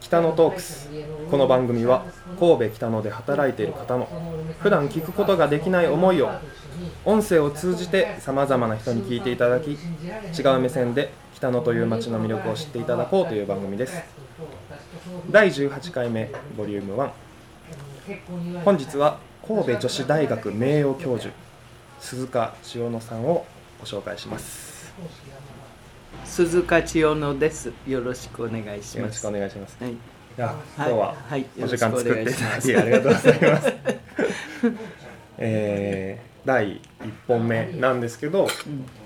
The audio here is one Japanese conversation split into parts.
北野トークス。この番組は神戸北野で働いている方の普段聞くことができない思いを音声を通じてさまざまな人に聞いていただき違う目線で北野という街の魅力を知っていただこうという番組です。第18回目ボリューム1本日は神戸女子大学名誉教授鈴鹿千代野さんをご紹介します。鈴鹿千代野です。よろしくお願いしよろします。くお願いしますはい。いや今日ははいお時間作っていただきよありがとうございます。えー第1本目なんですけど、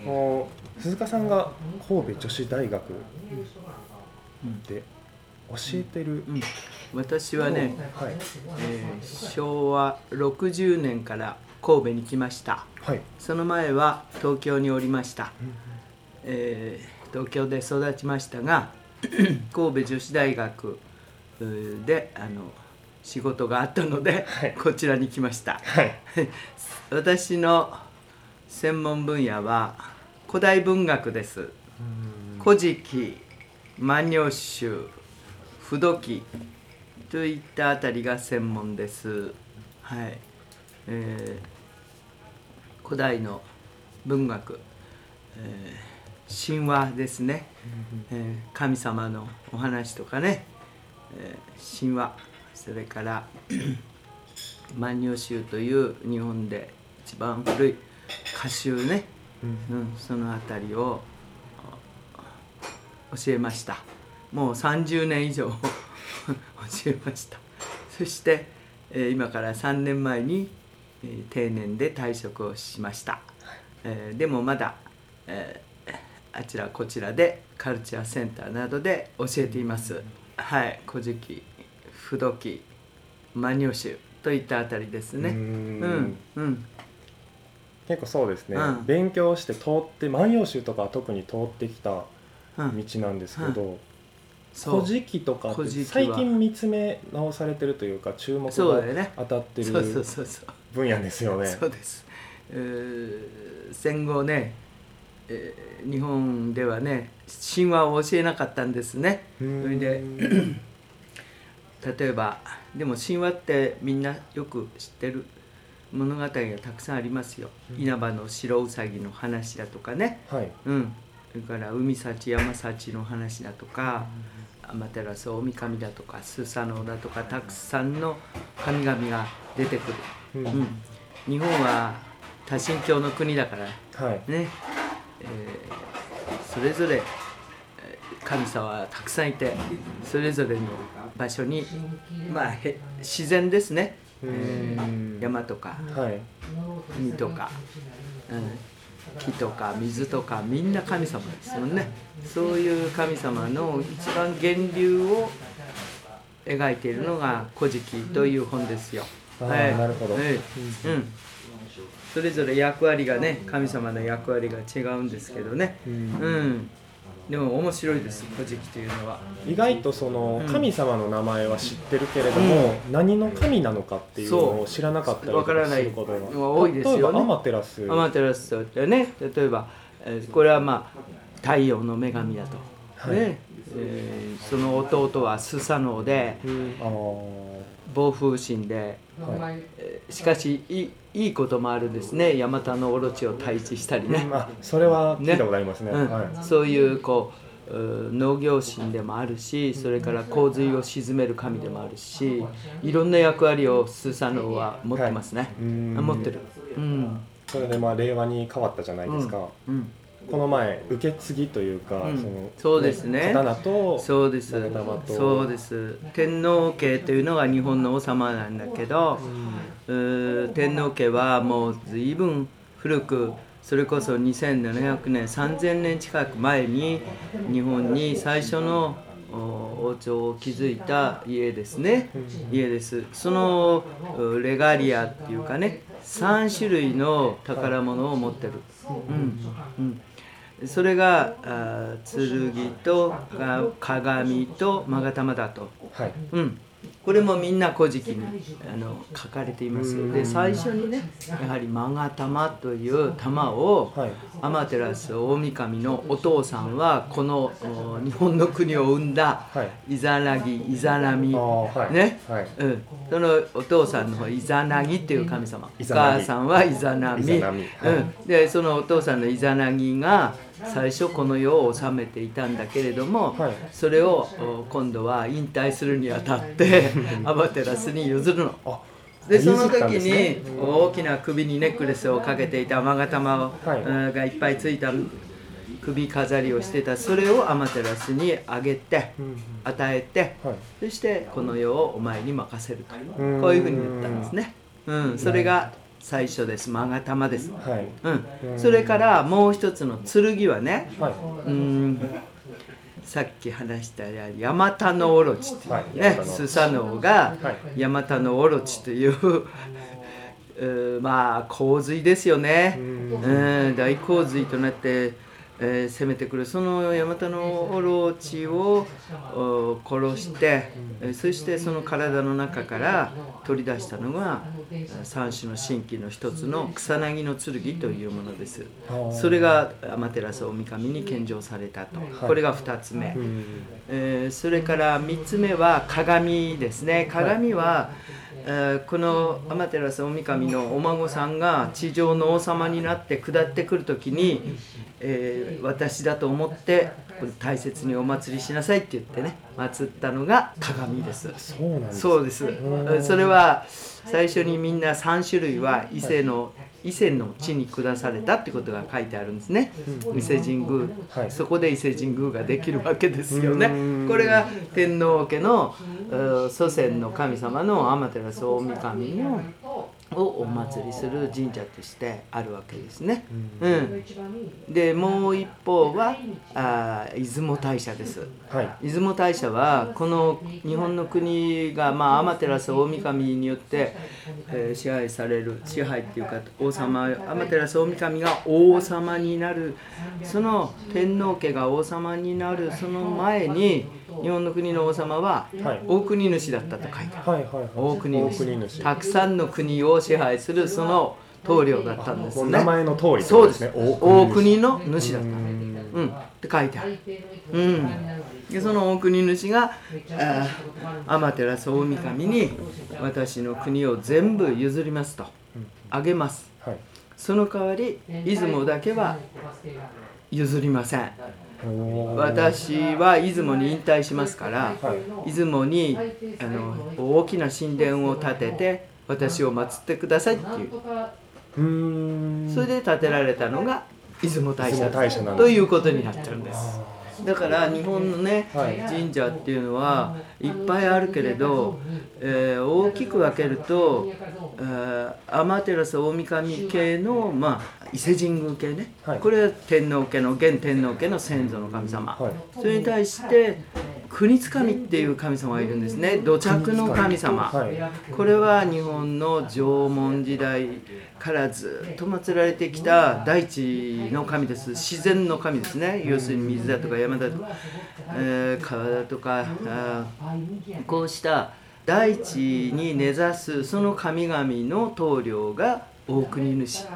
もう鈴鹿さんが神戸女子大学で教えてる、うん私はね、はいえー昭和60年から神戸に来ました。はいその前は東京におりました。えー東京で育ちましたが、神戸女子大学であの仕事があったので、はいこちらに来ました。はい 私の専門分野は古代文学です。古事記万葉集不土記といったあたりが専門です。はい、えー古代の文学、えー神話ですね、えー神様のお話とかね、えー神話。それから 万葉集という日本で一番古い歌集ね、うん、そのあたりをあ教えました。もう30年以上 教えました。そして、えー今から3年前に、えー定年で退職をしました、えーでもまだ、えーあちらこちらでカルチャーセンターなどで教えています。はい「古事記」「不土記」「万葉集」といったあたりですね。うん。んうん。結構そうですね、うん。勉強して通って万葉集とかは特に通ってきた道うん。なんですけど、そう。古事記とか最近見つめ直されてるというか注目が当たってる分野ですよね。そうです、えー戦後ね、えー日本ではね神話を教えなかったんですね。それで 例えばでも神話ってみんなよく知ってる物語がたくさんありますよ。稲葉の白うさぎの話だとかね。はい。うん。それから海幸山幸の話だとか天照大神だとかスサノオだとかたくさんの神々が出てくる。うん。うん、日本は多神教の国だからはい。ね、えーそれぞれえー神様はたくさんいてそれぞれの場所にまあへ自然ですね、えーうん山とかはい。海とか、うん、木とか水とかみんな神様ですもんね。そういう神様の一番源流を描いているのが「古事記」という本ですよ。あーなるほど。ええうん、それぞれ役割がね神様の役割が違うんですけどね、ううん。ん、でも面白いです「古事記」というのは。意外とそのうん。神様の名前は知ってるけれども、何の神なのかっていうのを知らなかったりとからないすることが。多いですよね。例えばアマテラス。アマテラスってね。例えば、えーこれはまあ太陽の女神だと、はい。ね。えーその弟はスサノオで。あー暴風神で、はい。えーしかしいいいいこともあるんですね。ヤマタノオロチを退治したりね。まあそれは聞いたことありますね。うん。はい。そういうこうう農業神でもあるしそれから洪水を鎮める神でもあるしいろんな役割をスサノオは持ってますね、はい。持ってる。うん。それでまあ令和に変わったじゃないですか、うんこの前受け継ぎというか、うん。そのそうですね。刀とそうです。そうです。天皇家というのが日本の王様なんだけど、うー天皇家はもう随分古くそれこそ2700年3000年近く前に日本に最初のお王朝を築いた家ですね。家です。そのうレガリアっていうかね3種類の宝物を持ってる、うん。うん、それがあ剣とが鏡と勾玉だと、はい。うん、これもみんな「古事記」にあの書かれています。で最初にねやはり勾玉という玉をはい。天照大神のお父さんはこのお日本の国を生んだはい。イザナギイザナミ。はい。ね。はい。うん、そのお父さんの方イザナギっていう神様。お母さんはイザナミ。うん、でそのお父さんのイザナギが最初この世を治めていたんだけれども、はい。それをお今度は引退するにあたってアマテラスに譲るの。あでその時に大きな首にネックレスをかけていた勾玉を、はい。うんがいっぱいついた首飾りをしてた。それをアマテラスにあげてうん。与えてはい。そしてこの世をお前に任せると。うん。こういうふうに言ったんですね、うん、それが最初です。勾玉です、はい。うん、それからもう一つの剣はねはい。うん。さっき話したヤマタノオロチっていうはい。ね、スサノオがはい。ヤマタノオロチという、うーまあ洪水ですよね、うん、大洪水となって、えー攻めてくる。そのヤマタノオロチをお殺して、えーそしてその体の中から取り出したのがえー三種の神器の一つの草薙の剣というものです。それが天照大神に献上されたと、これが2つ目、うん。えーそれから3つ目は鏡ですね。鏡は、えーこの天照大神のお孫さんが地上の王様になって下ってくる時に、えー私だと思ってこれ大切にお祭りしなさいって言ってね祀ったのが鏡です。そうなんですそうです。それは最初にみんな3種類は伊勢の伊勢の地に下されたってことが書いてあるんですね。伊勢神宮、はいそこで伊勢神宮ができるわけですよねうん。これが天皇家のうん祖先の神様の天照大神のをお祭りする神社としてあるわけですね。うん、でもう一方はあー出雲大社です。はい。出雲大社はこの日本の国が、まあ、天照大神によって、えー支配される支配っていうか王様天照大神が王様になる。その天皇家が王様になるその前に日本の国の王様ははい。大国主だったと書いてある。はいはいはい。大国大主国主。たくさんの国を支配するその棟梁だったんですね。名前の通りそうです。ね大国の主だったうん。うん、って書いてある。うん、でその大国主が天照大神に私の国を全部譲りますと。あげます。はい。その代わり出雲だけは譲りません私は出雲に引退しますからはい。出雲にあの大きな神殿を建てて私を祀ってくださいっていう。それで建てられたのが出雲大社ということになってるんですだから日本のね、はい。神社っていうのはいっぱいあるけれど、えー大きく分けると、えー天照大神系の、まあ、伊勢神宮系ね、はい。これは天皇家の現天皇家の先祖の神様、はい。それに対して国津神っていう神様がいるんですね。土着の神様、はいこれは日本の縄文時代からずっと祀られてきた大地の神です。自然の神ですね。要するに水だとか山だとか、えー川だとかこうした大地に根ざすその神々の棟梁が大国主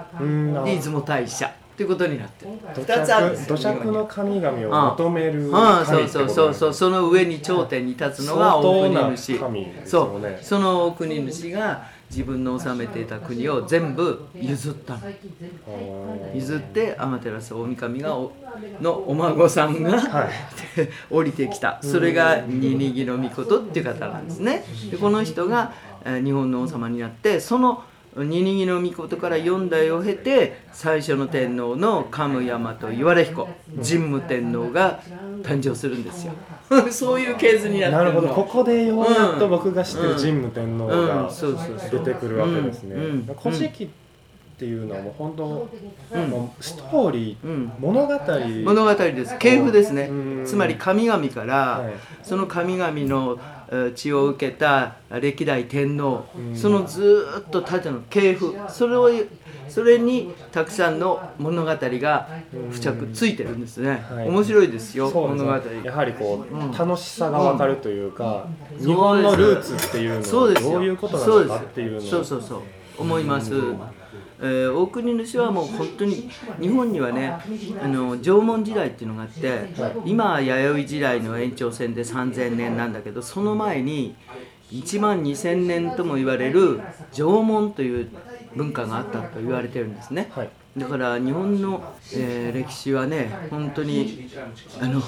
出雲大社ということになって。る土2つあるんです土着の神々を求めるうん、神そうってことそうそうそうその上に頂点に立つのが大国主相当な神ですそう。その大国主が自分の治めていた国を全部譲ったの。譲って天照大神がおのお孫さんが、はい。降りてきた。それがニニギの御事っていう方なんですね。でこの人がえー日本の王様になってそのニニギの御事から4代を経て最初の天皇の神山と岩良彦神武天皇が誕生するんですよ。そういう系図になってるの。なるほど。ここでようやっと僕が知ってるうん。神武天皇うん。が出てくるわけですね。古事記っっていうのはもう本当、うん。もうストーリー、うん。物語。物語です。系譜ですね。うん。つまり神々から、はい。その神々のえー血を受けた歴代天皇、うんそのずっと縦の系譜それをそれにたくさんの物語が付着ついてるんですね、はい面白いですよそう物語やはりこう、うん楽しさがわかるというか、ん日本のルーツっていうのはそうですよどういうことなのそうですかっていうのをそうそうそう思います、えー大国主はもう本当に日本にはねあの縄文時代っていうのがあって、今は弥生時代の延長線で3000年なんだけどその前に1万2000年とも言われる縄文という文化があったと言われてるんですね、はい。だから日本の、えー歴史はね本当にあの、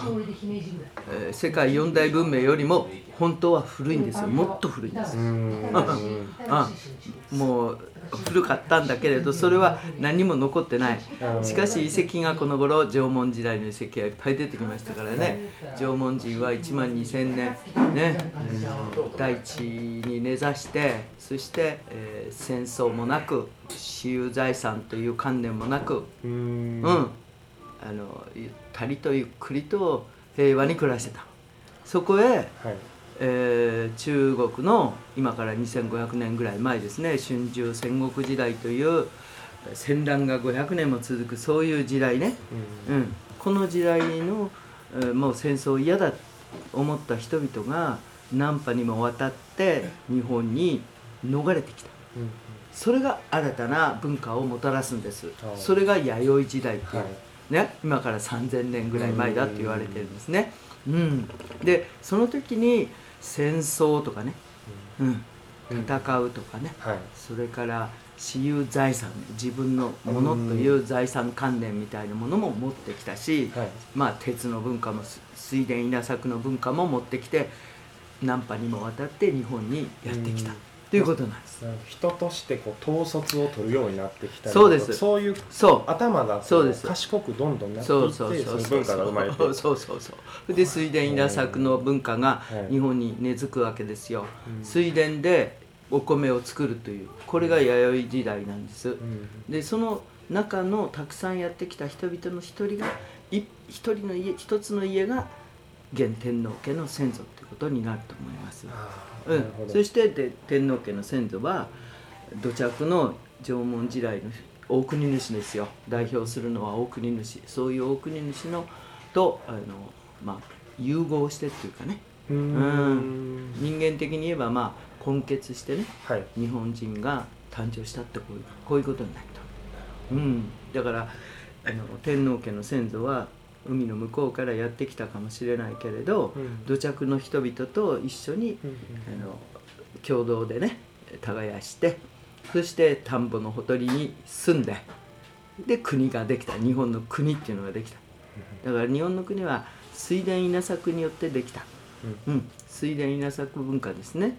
えー世界四大文明よりも本当は古いんですよ。もっと古いんです。あもう古かったんだけれどそれは何も残ってない。しかし遺跡がこの頃縄文時代の遺跡がいっぱい出てきましたからね。縄文人は1万2000年。ね。大地に根ざしてそして、えー戦争もなく私有財産という観念もなくうーん。うん、あのゆったりとゆっくりと平和に暮らしてた。そこへ、はいえー中国の今から2500年ぐらい前ですね春秋戦国時代という戦乱が500年も続くそういう時代ね、うん。うん、この時代の、えーもう戦争嫌だと思った人々が南波にも渡って日本に逃れてきた。うんそれが新たな文化をもたらすんです。ああ。それが弥生時代っていう、はい。ね、今から3000年ぐらい前だって言われてるんですね。うん、でその時に戦争とかね、うん、戦うとかね。はい。それから私有財産自分のものという財産観念みたいなものも持ってきたし、はい。まあ、鉄の文化もす水田稲作の文化も持ってきて南波にも渡って日本にやってきた。うんということなんです。人としてこう統率を取るようになってきたりそうです。そういうそう。頭がこそうです。賢くどんどんなっていってそうそうそう文化が生まれてそうそうそうで水田稲作の文化がはい日本に根付くわけですよ、うん。水田でお米を作るというこれが弥生時代なんです、うん。でその中のたくさんやってきた人々の一人がい一人の家一つの家が現天皇家の先祖ということになると思います、うん。そしてで天皇家の先祖は土着の縄文時代の大国主ですよ。代表するのは大国主。そういう大国主のとあの、まあ、融合してっていうかね。うーん。人間的に言えばまあ根結してねはい。日本人が誕生したってこういうこういうことになると、うん、だからあの天皇家の先祖は海の向こうからやってきたかもしれないけれど、うん。土着の人々と一緒にうんあの共同でね耕してそして田んぼのほとりに住んでで国ができた。日本の国っていうのができた。だから日本の国は水田稲作によってできた、うん、水田稲作文化ですね、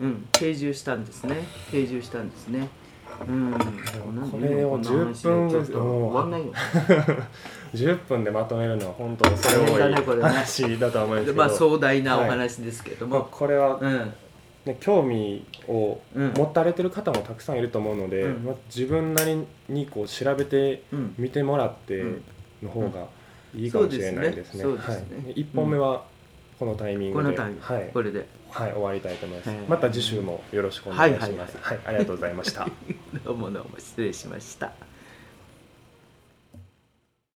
うん、定住したんですね。定住したんですねうん、こでれを今こんな話で10分ちょっと終わんないよ。10分でまとめるのは本当にそれ多い話だとは思うんですけど、まあ壮大なお話ですけどまあ、も、これは、うん。ね、興味をうん持たれてる方もたくさんいると思うので、うん。まあ、自分なりにこう調べてうん。見てもらってうん。の方がいいかもしれないですね。そうですね。そうですね。はい、1本目はこのタイミングで、はいこれではい、終わりたいと思います。はいまた次週もよろしくお願いします。はいはいはい、ありがとうございました。どうもどうも失礼しました。